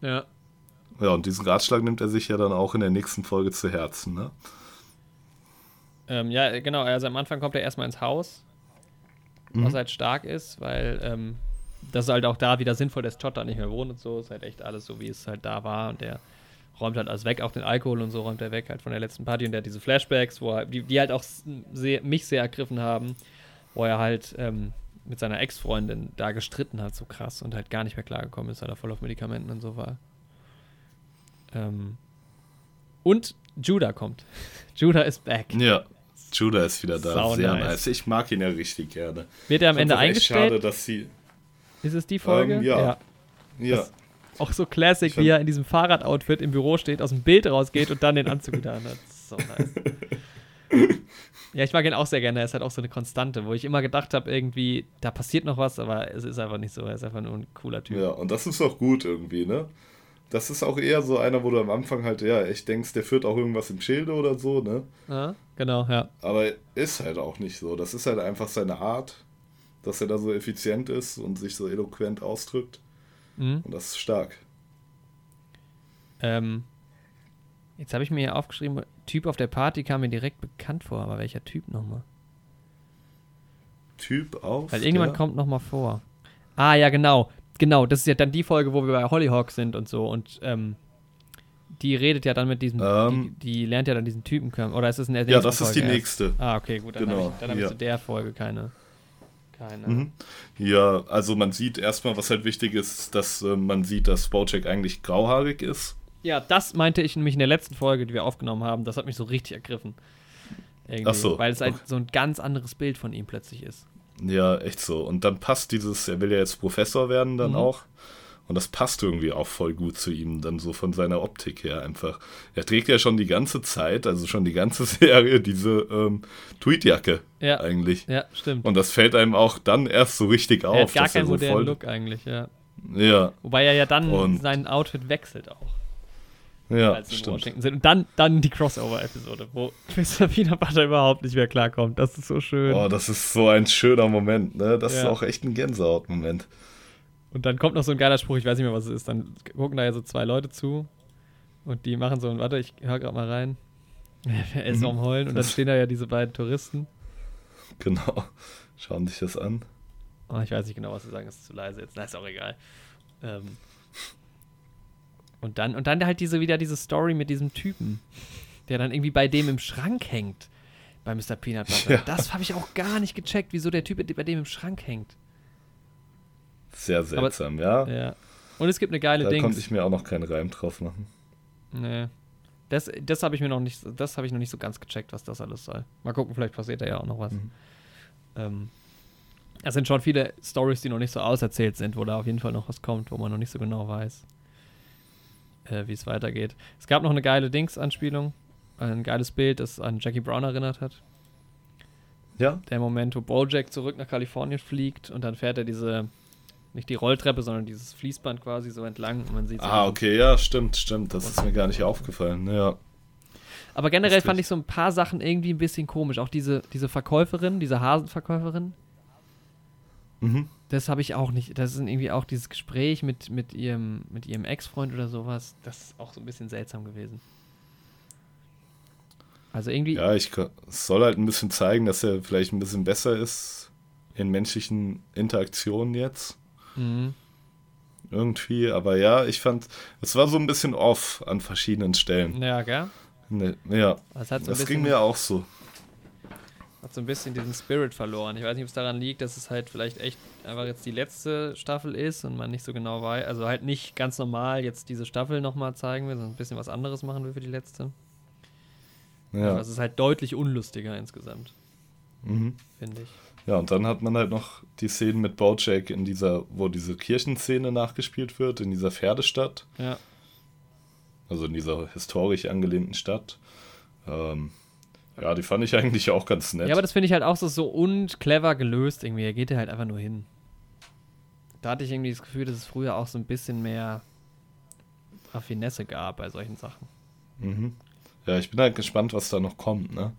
Ja. Ja, und diesen Ratschlag nimmt er sich ja dann auch in der nächsten Folge zu Herzen, ne? Ähm, ja, genau. Also am Anfang kommt er erstmal ins Haus, mhm. was halt stark ist, weil ähm, das ist halt auch da wieder sinnvoll, dass Todd da nicht mehr wohnt und so. Ist halt echt alles so, wie es halt da war. Und der räumt halt alles weg, auch den Alkohol und so räumt er weg, halt von der letzten Party. Und der hat diese Flashbacks, wo er, die, die halt auch sehr, mich sehr ergriffen haben, wo er halt ähm, mit seiner Ex-Freundin da gestritten hat, so krass und halt gar nicht mehr klargekommen ist, weil er voll auf Medikamenten und so war. Ähm, und Judah kommt. Judah ist back. Ja, Judah ist wieder da. Sau Sehr nice. nice. Ich mag ihn ja richtig gerne. Wird er am Ende eingestellt? Schade, dass sie. Ist es die Folge? Ähm, ja. Ja. ja. Das, auch so Classic, wie er in diesem Fahrradoutfit im Büro steht, aus dem Bild rausgeht und dann den Anzug getan hat. So nice. ja, ich mag ihn auch sehr gerne. Er ist halt auch so eine Konstante, wo ich immer gedacht habe, irgendwie, da passiert noch was, aber es ist einfach nicht so. Er ist einfach nur ein cooler Typ. Ja, und das ist auch gut irgendwie, ne? Das ist auch eher so einer, wo du am Anfang halt, ja, echt denkst, der führt auch irgendwas im Schilde oder so, ne? Ja, genau, ja. Aber ist halt auch nicht so. Das ist halt einfach seine Art, dass er da so effizient ist und sich so eloquent ausdrückt. Mhm. Und das ist stark. Ähm, jetzt habe ich mir hier aufgeschrieben, Typ auf der Party kam mir direkt bekannt vor, aber welcher Typ nochmal? Typ auf? Weil irgendjemand kommt nochmal vor. Ah, ja, genau. Genau, das ist ja dann die Folge, wo wir bei Hollyhock sind und so. Und ähm, die redet ja dann mit diesem, ähm, die, die, lernt ja dann diesen Typen kennen. Oder ist das eine Ja, das ist die nächste. Ah, okay, gut. Dann genau, habe ich, hab ja. ich zu der Folge keine keine. Mhm. Ja, also man sieht erstmal, was halt wichtig ist, dass äh, man sieht, dass Bojack eigentlich grauhaarig ist. Ja, das meinte ich nämlich in der letzten Folge, die wir aufgenommen haben. Das hat mich so richtig ergriffen. Irgendwie, Ach so. Weil es halt so ein ganz anderes Bild von ihm plötzlich ist. Ja, echt so. Und dann passt dieses, er will ja jetzt Professor werden dann mhm. auch. Und das passt irgendwie auch voll gut zu ihm, dann so von seiner Optik her einfach. Er trägt ja schon die ganze Zeit, also schon die ganze Serie, diese ähm, Tweetjacke ja. eigentlich. Ja, stimmt. Und das fällt einem auch dann erst so richtig auf. Er hat gar keinen so modernen Look eigentlich, ja. Ja. Wobei er ja dann und sein Outfit wechselt auch. Ja, als stimmt. Washington sind. Und dann, dann die Crossover-Episode, wo Mr. Peanut Butter überhaupt nicht mehr klarkommt. Das ist so schön. Oh, das ist so ein schöner Moment, ne? Das ja. ist auch echt ein Gänsehaut-Moment. Und dann kommt noch so ein geiler Spruch, ich weiß nicht mehr, was es ist. Dann gucken da ja so zwei Leute zu. Und die machen so, und warte, ich höre gerade mal rein. er ist mhm. am Heulen und dann stehen da ja diese beiden Touristen. Genau. Schauen sich das an. Oh, ich weiß nicht genau, was sie sagen, ist zu leise jetzt. Na, ist auch egal. Ähm, und dann, und dann halt diese wieder diese Story mit diesem Typen, der dann irgendwie bei dem im Schrank hängt. Bei Mr. Peanut Butter. Ja. Das habe ich auch gar nicht gecheckt, wieso der Typ bei dem im Schrank hängt. Sehr seltsam, Aber, ja. Ja. Und es gibt eine geile da Dings. Da konnte ich mir auch noch keinen Reim drauf machen. Nee. Das, das habe ich mir noch nicht, das habe ich noch nicht so ganz gecheckt, was das alles soll. Mal gucken, vielleicht passiert da ja auch noch was. Mhm. Ähm, es sind schon viele Stories, die noch nicht so auserzählt sind, wo da auf jeden Fall noch was kommt, wo man noch nicht so genau weiß, äh, wie es weitergeht. Es gab noch eine geile Dings-Anspielung, ein geiles Bild, das an Jackie Brown erinnert hat. Ja. Der Moment, wo Bojack zurück nach Kalifornien fliegt und dann fährt er diese nicht die Rolltreppe, sondern dieses Fließband quasi so entlang und man sieht Ah, okay, ja, stimmt, stimmt. Das ist mir gar nicht aufgefallen, ja. Aber generell fand ich so ein paar Sachen irgendwie ein bisschen komisch. Auch diese, diese Verkäuferin, diese Hasenverkäuferin. Mhm. Das habe ich auch nicht. Das ist irgendwie auch dieses Gespräch mit, mit ihrem, mit ihrem Ex-Freund oder sowas. Das ist auch so ein bisschen seltsam gewesen. Also irgendwie. Ja, ich soll halt ein bisschen zeigen, dass er vielleicht ein bisschen besser ist in menschlichen Interaktionen jetzt. Mhm. Irgendwie, aber ja, ich fand, es war so ein bisschen off an verschiedenen Stellen. Ja, gell? Ne, ja, das, so das ging mir auch so. Hat so ein bisschen diesen Spirit verloren. Ich weiß nicht, ob es daran liegt, dass es halt vielleicht echt einfach jetzt die letzte Staffel ist und man nicht so genau weiß, also halt nicht ganz normal jetzt diese Staffel nochmal zeigen will, sondern ein bisschen was anderes machen will für die letzte. Ja. Aber es ist halt deutlich unlustiger insgesamt. Mhm. Finde ich. Ja, und dann hat man halt noch die Szenen mit Bojack in dieser, wo diese Kirchenszene nachgespielt wird, in dieser Pferdestadt. Ja. Also in dieser historisch angelehnten Stadt. Ähm, ja, die fand ich eigentlich auch ganz nett. Ja, aber das finde ich halt auch so, so unclever gelöst irgendwie. Er geht ja halt einfach nur hin. Da hatte ich irgendwie das Gefühl, dass es früher auch so ein bisschen mehr Raffinesse gab bei solchen Sachen. Mhm. Ja, ich bin halt gespannt, was da noch kommt, ne?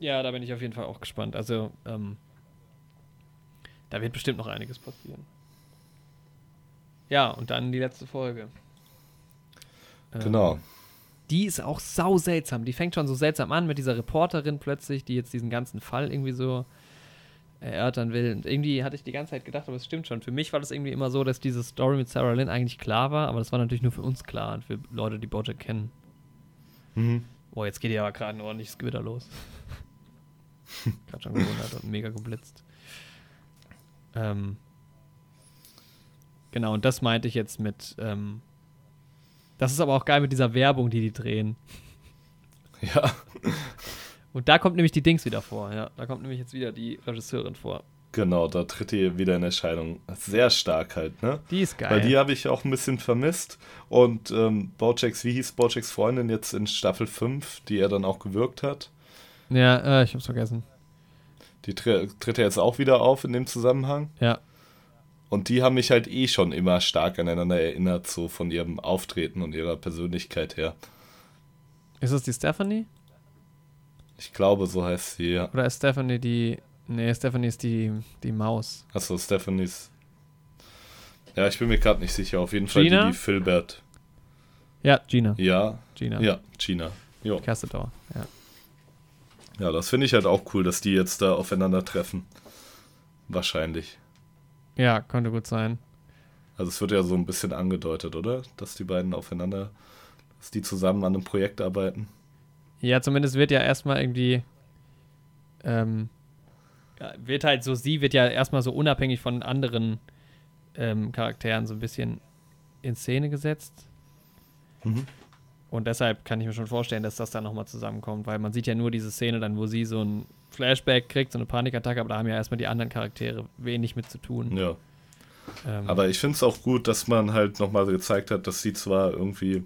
Ja, da bin ich auf jeden Fall auch gespannt. Also, ähm, da wird bestimmt noch einiges passieren. Ja, und dann die letzte Folge. Genau. Ähm, die ist auch sau seltsam. Die fängt schon so seltsam an mit dieser Reporterin plötzlich, die jetzt diesen ganzen Fall irgendwie so erörtern will. Und irgendwie hatte ich die ganze Zeit gedacht, aber es stimmt schon. Für mich war das irgendwie immer so, dass diese Story mit Sarah Lynn eigentlich klar war, aber das war natürlich nur für uns klar und für Leute, die Bojack kennen. Mhm. Boah, jetzt geht ja aber gerade ein ordentliches Gewitter los. Gerade schon gewundert und mega geblitzt. Ähm, genau, und das meinte ich jetzt mit. Ähm, das ist aber auch geil mit dieser Werbung, die die drehen. Ja. Und da kommt nämlich die Dings wieder vor. Ja, da kommt nämlich jetzt wieder die Regisseurin vor. Genau, da tritt die wieder in Erscheinung. Sehr stark halt, ne? Die ist geil. Weil die habe ich auch ein bisschen vermisst. Und ähm, Bojacks, wie hieß Bojacks Freundin jetzt in Staffel 5, die er dann auch gewirkt hat? Ja, äh, ich hab's vergessen. Die tr tritt ja jetzt auch wieder auf in dem Zusammenhang. Ja. Und die haben mich halt eh schon immer stark aneinander erinnert, so von ihrem Auftreten und ihrer Persönlichkeit her. Ist das die Stephanie? Ich glaube, so heißt sie, ja. Oder ist Stephanie die. Nee, Stephanie ist die, die Maus. Achso, Stephanie ist. Ja, ich bin mir gerade nicht sicher. Auf jeden Fall Gina? die, die Filbert. Ja, Gina. Ja. Gina. Ja, Gina. Jo. Cassador, ja. Ja, das finde ich halt auch cool, dass die jetzt da aufeinandertreffen. Wahrscheinlich. Ja, könnte gut sein. Also es wird ja so ein bisschen angedeutet, oder? Dass die beiden aufeinander, dass die zusammen an einem Projekt arbeiten. Ja, zumindest wird ja erstmal irgendwie, ähm, wird halt so, sie wird ja erstmal so unabhängig von anderen ähm, Charakteren so ein bisschen in Szene gesetzt. Mhm. Und deshalb kann ich mir schon vorstellen, dass das dann nochmal zusammenkommt, weil man sieht ja nur diese Szene dann, wo sie so ein Flashback kriegt, so eine Panikattacke, aber da haben ja erstmal die anderen Charaktere wenig mit zu tun. Ja. Ähm, aber ich finde es auch gut, dass man halt nochmal gezeigt hat, dass sie zwar irgendwie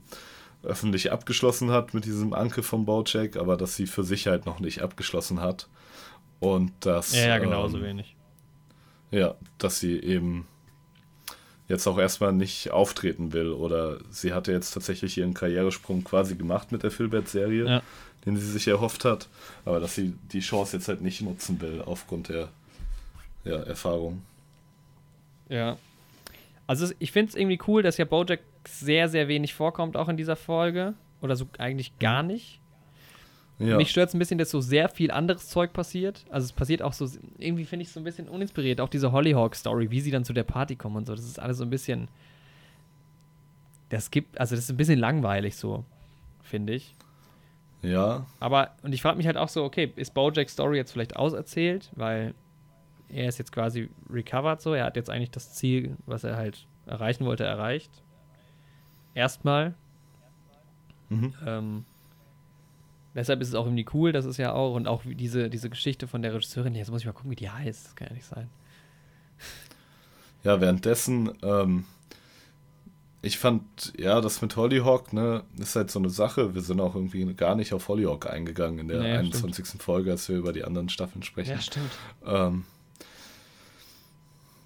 öffentlich abgeschlossen hat mit diesem Anke von Bojack, aber dass sie für sich halt noch nicht abgeschlossen hat. Und dass. Ja, ja genauso ähm, wenig. Ja, dass sie eben jetzt auch erstmal nicht auftreten will. Oder sie hatte jetzt tatsächlich ihren Karrieresprung quasi gemacht mit der Filbert-Serie, ja. den sie sich erhofft hat. Aber dass sie die Chance jetzt halt nicht nutzen will aufgrund der ja, Erfahrung. Ja. Also ich finde es irgendwie cool, dass ja Bojack sehr, sehr wenig vorkommt, auch in dieser Folge. Oder so eigentlich gar nicht. Ja. Mich stört es ein bisschen, dass so sehr viel anderes Zeug passiert. Also es passiert auch so, irgendwie finde ich es so ein bisschen uninspiriert. Auch diese Hollyhawk-Story, wie sie dann zu der Party kommen und so. Das ist alles so ein bisschen. Das gibt, also das ist ein bisschen langweilig so, finde ich. ja. Aber, und ich frage mich halt auch so, okay, ist Bojacks Story jetzt vielleicht auserzählt? Weil er ist jetzt quasi recovered so. Er hat jetzt eigentlich das Ziel, was er halt erreichen wollte, erreicht. Erstmal. Mhm. Ähm, deshalb ist es auch irgendwie cool, das ist ja auch, und auch diese, diese Geschichte von der Regisseurin, jetzt muss ich mal gucken, wie die heißt, das kann ja nicht sein. Ja, währenddessen, ähm, ich fand, ja, das mit Hollyhock, ne, ist halt so eine Sache. Wir sind auch irgendwie gar nicht auf Hollyhock eingegangen in der Nee, 21. Folge, als wir über die anderen Staffeln sprechen. stimmt. Ähm,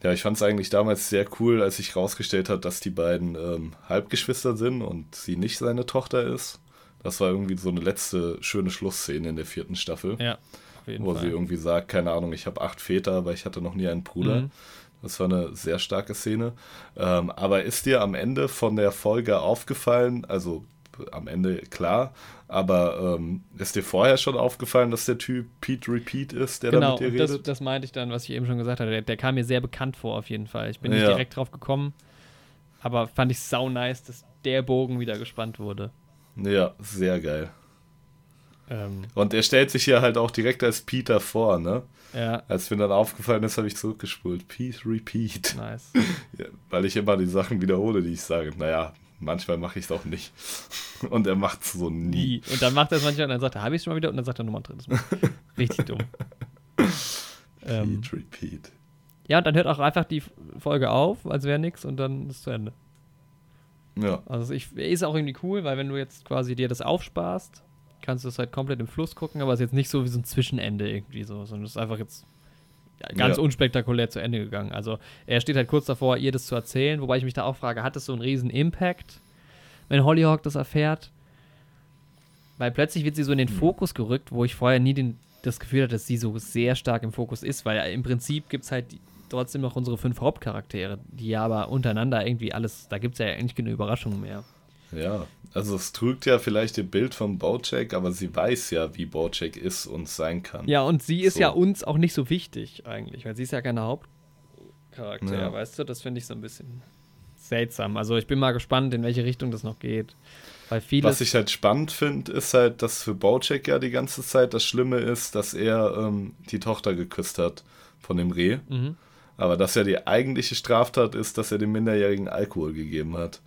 ja, ich fand es eigentlich damals sehr cool, als sich rausgestellt hat, dass die beiden ähm, Halbgeschwister sind und sie nicht seine Tochter ist. Das war irgendwie so eine letzte schöne Schlussszene in der vierten Staffel, Ja, auf jeden wo Fall. sie irgendwie sagt, keine Ahnung, ich habe acht Väter, aber ich hatte noch nie einen Bruder. Mhm. Das war eine sehr starke Szene. Ähm, aber ist dir am Ende von der Folge aufgefallen, also am Ende klar, aber ähm, ist dir vorher schon aufgefallen, dass der Typ Pete Repeat ist, der da genau, mit dir und das, redet? das meinte ich dann, was ich eben schon gesagt hatte. Der, der kam mir sehr bekannt vor, auf jeden Fall. Ich bin nicht Ja. direkt drauf gekommen, aber fand ich sau nice, dass der Bogen wieder gespannt wurde. Ja, sehr geil. Ähm, Und er stellt sich ja halt auch direkt als Peter vor, ne? ja, Als mir dann aufgefallen ist, habe ich zurückgespult. Pete Repeat. nice. Ja, weil ich immer die Sachen wiederhole, die ich sage. Naja, manchmal mache ich es auch nicht. Und er macht es so nie. Nie. Und dann macht er es manchmal und dann sagt er, habe ich es schon mal wieder? Und dann sagt er nochmal ein drittes Mal. Richtig dumm. ähm, Pete Repeat. ja, und dann hört auch einfach die Folge auf, als wäre nichts und dann ist es zu Ende. Ja, Also ich ist auch irgendwie cool, weil wenn du jetzt quasi dir das aufsparst, kannst du es halt komplett im Fluss gucken, aber es ist jetzt nicht so wie so ein Zwischenende irgendwie so, sondern es ist einfach jetzt ganz Ja. unspektakulär zu Ende gegangen. Also er steht halt kurz davor, ihr das zu erzählen, wobei ich mich da auch frage, hat es so einen riesen Impact, wenn Hollyhock das erfährt? Weil plötzlich wird sie so in den Fokus gerückt, wo ich vorher nie den, das Gefühl hatte, dass sie so sehr stark im Fokus ist, weil im Prinzip gibt es halt die, trotzdem noch unsere fünf Hauptcharaktere, die ja aber untereinander irgendwie alles, da gibt es ja eigentlich keine Überraschungen mehr. ja. Also es trügt ja vielleicht ihr Bild von Bojack, aber sie weiß ja, wie Bojack ist und sein kann. Ja, und sie ist So. ja uns auch nicht so wichtig eigentlich, weil sie ist ja keine Hauptcharakter, Ja. weißt du? Das finde ich so ein bisschen seltsam. Also ich bin mal gespannt, in welche Richtung das noch geht. Weil vieles. Was ich halt spannend finde, ist halt, dass für Bojack ja die ganze Zeit das Schlimme ist, dass er ähm, die Tochter geküsst hat von dem Reh. mhm. Aber dass ja die eigentliche Straftat ist, dass er dem Minderjährigen Alkohol gegeben hat.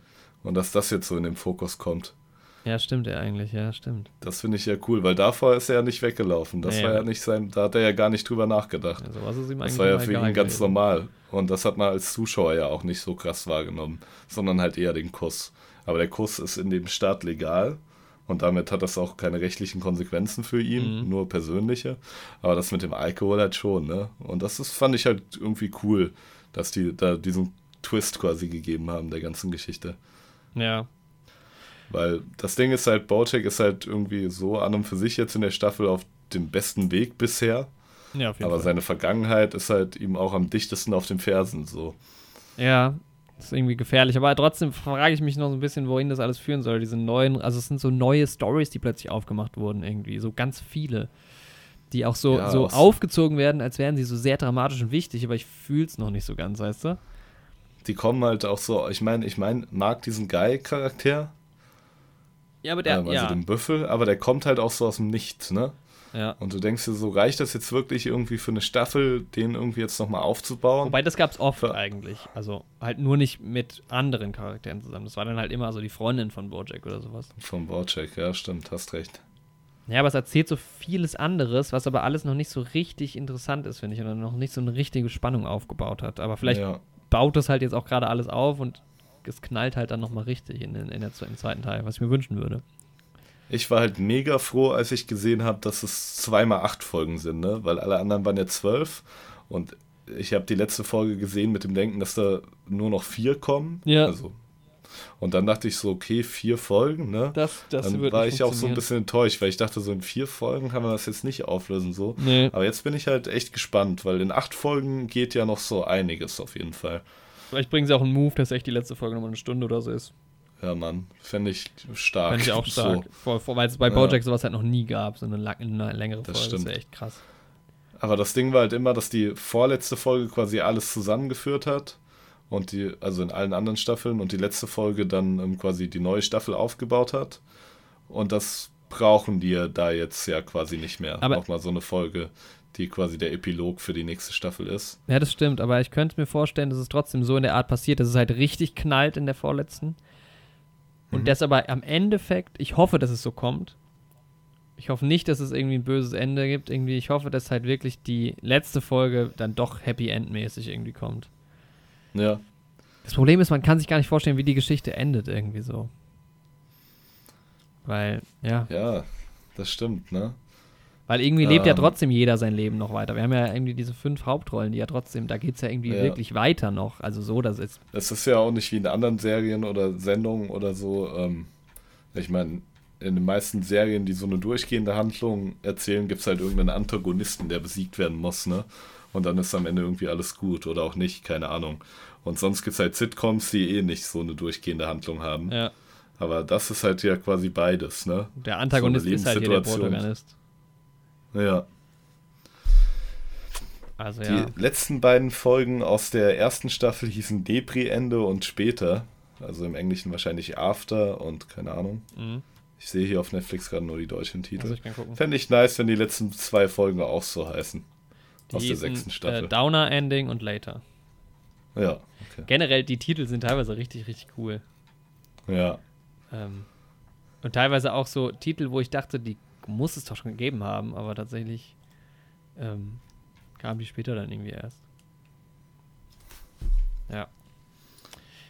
Und dass das jetzt so in den Fokus kommt. Ja, stimmt ja eigentlich, ja, stimmt. Das finde ich ja cool, weil davor ist er ja nicht weggelaufen. Das Nee. war ja nicht sein, da hat er ja gar nicht drüber nachgedacht. Ja, ihm Das war ja für ihn ganz gewesen. normal. Und das hat man als Zuschauer ja auch nicht so krass wahrgenommen, sondern halt eher den Kuss. Aber der Kuss ist in dem Staat legal und damit hat das auch keine rechtlichen Konsequenzen für ihn, Mhm. nur persönliche. Aber das mit dem Alkohol halt schon, ne? Und das ist, fand ich halt irgendwie cool, dass die da diesen Twist quasi gegeben haben, der ganzen Geschichte. Ja, Weil das Ding ist halt, Bojack ist halt irgendwie so an und für sich jetzt in der Staffel auf dem besten Weg bisher. ja, auf jeden Aber Fall. seine Vergangenheit ist halt ihm auch am dichtesten auf den Fersen so. Ja, ist irgendwie gefährlich. Aber trotzdem frage ich mich noch so ein bisschen, wohin das alles führen soll. Diese neuen, also es sind so neue Stories, die plötzlich aufgemacht wurden, irgendwie. So ganz viele. Die auch so, Ja, so aufgezogen werden, als wären sie so sehr dramatisch und wichtig, aber ich fühle es noch nicht so ganz, weißt du? Die kommen halt auch so, ich meine, ich meine, mag diesen Guy-Charakter, Ja, aber der, ähm, also ja, den Büffel, aber der kommt halt auch so aus dem Nichts, ne? Ja. Und du denkst dir so, reicht das jetzt wirklich irgendwie für eine Staffel, den irgendwie jetzt nochmal aufzubauen? Wobei das gab es oft Für- eigentlich. Also halt nur nicht mit anderen Charakteren zusammen. Das war dann halt immer so die Freundin von Bojack oder sowas. Von Bojack, ja, stimmt, hast recht. Ja, aber es erzählt so vieles anderes, was aber alles noch nicht so richtig interessant ist, finde ich, und noch nicht so eine richtige Spannung aufgebaut hat. Aber vielleicht Ja. baut das halt jetzt auch gerade alles auf und es knallt halt dann nochmal richtig in, in, in der, im zweiten Teil, was ich mir wünschen würde. Ich war halt mega froh, als ich gesehen habe, dass es zweimal acht Folgen sind, ne? Weil alle anderen waren ja zwölf und ich habe die letzte Folge gesehen mit dem Denken, dass da nur noch vier kommen. Ja. Also. Und dann dachte ich so, okay, vier Folgen, ne? Das, das dann war ich auch so ein bisschen enttäuscht, weil ich dachte, so in vier Folgen kann man das jetzt nicht auflösen, so. Nee. Aber jetzt bin ich halt echt gespannt, weil in acht Folgen geht ja noch so einiges auf jeden Fall. Vielleicht bringen sie auch einen Move, dass echt die letzte Folge nochmal eine Stunde oder so ist. Ja, Mann, fände ich stark. Fände ich auch stark. So. Weil es bei Bojack ja. sowas halt noch nie gab, so eine, eine längere das Folge. Stimmt. Das wäre echt krass. Aber das Ding war halt immer, dass die vorletzte Folge quasi alles zusammengeführt hat. Und die, also in allen anderen Staffeln und die letzte Folge dann ähm, quasi die neue Staffel aufgebaut hat. Und das brauchen die ja da jetzt ja quasi nicht mehr. Aber Nochmal so eine Folge, die quasi der Epilog für die nächste Staffel ist. Ja, das stimmt, aber ich könnte mir vorstellen, dass es trotzdem so in der Art passiert, dass es halt richtig knallt in der vorletzten. Und mhm. das aber am Endeffekt, ich hoffe, dass es so kommt, ich hoffe nicht, dass es irgendwie ein böses Ende gibt. Irgendwie, ich hoffe, dass halt wirklich die letzte Folge dann doch Happy End-mäßig irgendwie kommt. Ja. Das Problem ist, man kann sich gar nicht vorstellen, wie die Geschichte endet irgendwie so. Weil, ja. Ja, das stimmt, ne? Weil irgendwie lebt ja ähm. trotzdem jeder sein Leben noch weiter. Wir haben ja irgendwie diese fünf Hauptrollen, die ja trotzdem, da geht es ja irgendwie ja. wirklich weiter noch. Also so, dass es. Es ist ja auch nicht wie in anderen Serien oder Sendungen oder so. Ähm, ich meine, in den meisten Serien, die so eine durchgehende Handlung erzählen, gibt es halt irgendeinen Antagonisten, der besiegt werden muss, ne? Und dann ist am Ende irgendwie alles gut oder auch nicht, keine Ahnung. Und sonst gibt es halt Sitcoms, die eh nicht so eine durchgehende Handlung haben. Ja. Aber das ist halt ja quasi beides, ne? Der Antagonist so ist halt hier der Protagonist. Ja. Also, ja. Die letzten beiden Folgen aus der ersten Staffel hießen Depri-Ende und später. Also im Englischen wahrscheinlich After und keine Ahnung. Mhm. Ich sehe hier auf Netflix gerade nur die deutschen Titel. Also Fände ich nice, wenn die letzten zwei Folgen auch so heißen. Die aus der sechsten Staffel. Äh, Downer Ending und Later. Ja. Okay. Generell, die Titel sind teilweise richtig, richtig cool. Ja. Ähm, und teilweise auch so Titel, wo ich dachte, die muss es doch schon gegeben haben, aber tatsächlich ähm, kamen die später dann irgendwie erst. Ja.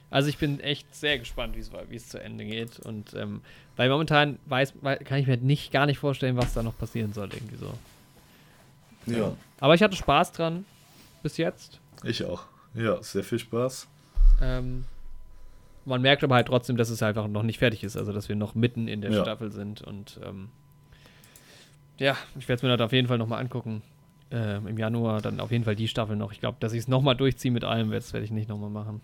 Also ich bin echt sehr gespannt, wie es zu Ende geht. Und ähm, weil momentan weiß, kann ich mir nicht gar nicht vorstellen, was da noch passieren soll, irgendwie so. Ja. Ähm, aber ich hatte Spaß dran bis jetzt. Ich auch. Ja, sehr viel Spaß. Ähm, man merkt aber halt trotzdem, dass es einfach noch nicht fertig ist, also dass wir noch mitten in der ja. Staffel sind und ähm, ja, ich werde es mir halt auf jeden Fall nochmal angucken. Ähm, Im Januar dann auf jeden Fall die Staffel noch. Ich glaube, dass ich es nochmal durchziehe mit allem, das werde ich nicht nochmal machen.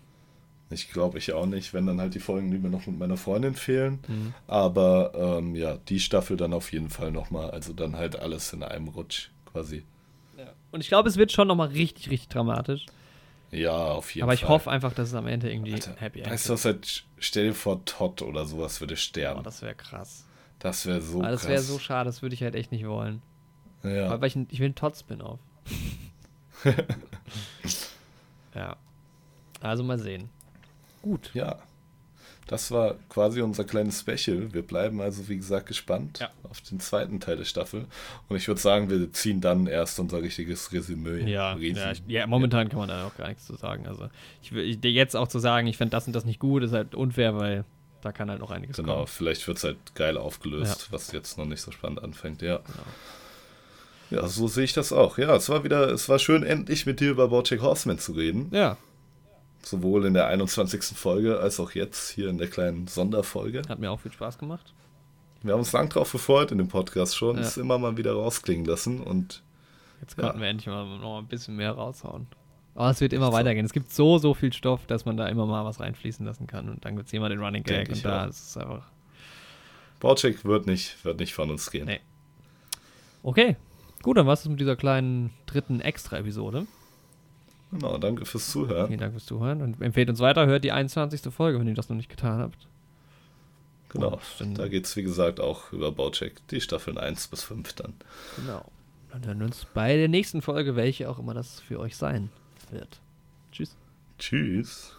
Ich glaube ich auch nicht, wenn dann halt die Folgen, die mir noch mit meiner Freundin fehlen. Mhm. Aber ähm, ja, die Staffel dann auf jeden Fall nochmal. Also dann halt alles in einem Rutsch quasi. Ja. Und ich glaube, es wird schon nochmal richtig, richtig dramatisch. Ja, auf jeden Aber Fall. Aber ich hoffe einfach, dass es am Ende irgendwie Alter, happy End Weißt du was, halt, stell dir vor, Todd oder sowas würde sterben. Oh, das wäre krass. Das wäre so Aber das wäre so schade, das würde ich halt echt nicht wollen. Ja. Weil ich, ich will einen Todd-Spin-Off. ja. Also mal sehen. Gut. Ja. Das war quasi unser kleines Special. Wir bleiben also, wie gesagt, gespannt ja. auf den zweiten Teil der Staffel. Und ich würde sagen, wir ziehen dann erst unser richtiges Resümee. Ja, ja, ja, momentan kann man da auch gar nichts zu sagen. Also, ich will jetzt auch zu sagen, ich fände das und das nicht gut, ist halt unfair, weil da kann halt noch einiges genau, kommen. Genau, vielleicht wird es halt geil aufgelöst, ja. was jetzt noch nicht so spannend anfängt, ja. Genau. Ja, so sehe ich das auch. Ja, es war wieder, es war schön, endlich mit dir über Bojack Horseman zu reden. Ja, Sowohl in der 21. Folge als auch jetzt hier in der kleinen Sonderfolge. Hat mir auch viel Spaß gemacht. Wir haben uns lang drauf gefreut in dem Podcast schon. Ja. Es immer mal wieder rausklingen lassen und. Jetzt konnten ja. wir endlich mal noch ein bisschen mehr raushauen. Aber es wird immer weitergehen. Es gibt so, so viel Stoff, dass man da immer mal was reinfließen lassen kann. Und dann gibt es jemand den Running Gag und da ist es einfach. Baucheck wird nicht, wird nicht von uns gehen. Nee. Okay. Gut, dann war es mit dieser kleinen dritten Extra-Episode. Genau, danke fürs Zuhören. Vielen Dank fürs Zuhören und empfehlt uns weiter, hört die 21. Folge, wenn ihr das noch nicht getan habt. Genau, und da geht es wie gesagt auch über Baucheck, die Staffeln 1 bis 5 dann. Genau. Dann hören wir uns bei der nächsten Folge, welche auch immer das für euch sein wird. Tschüss. Tschüss.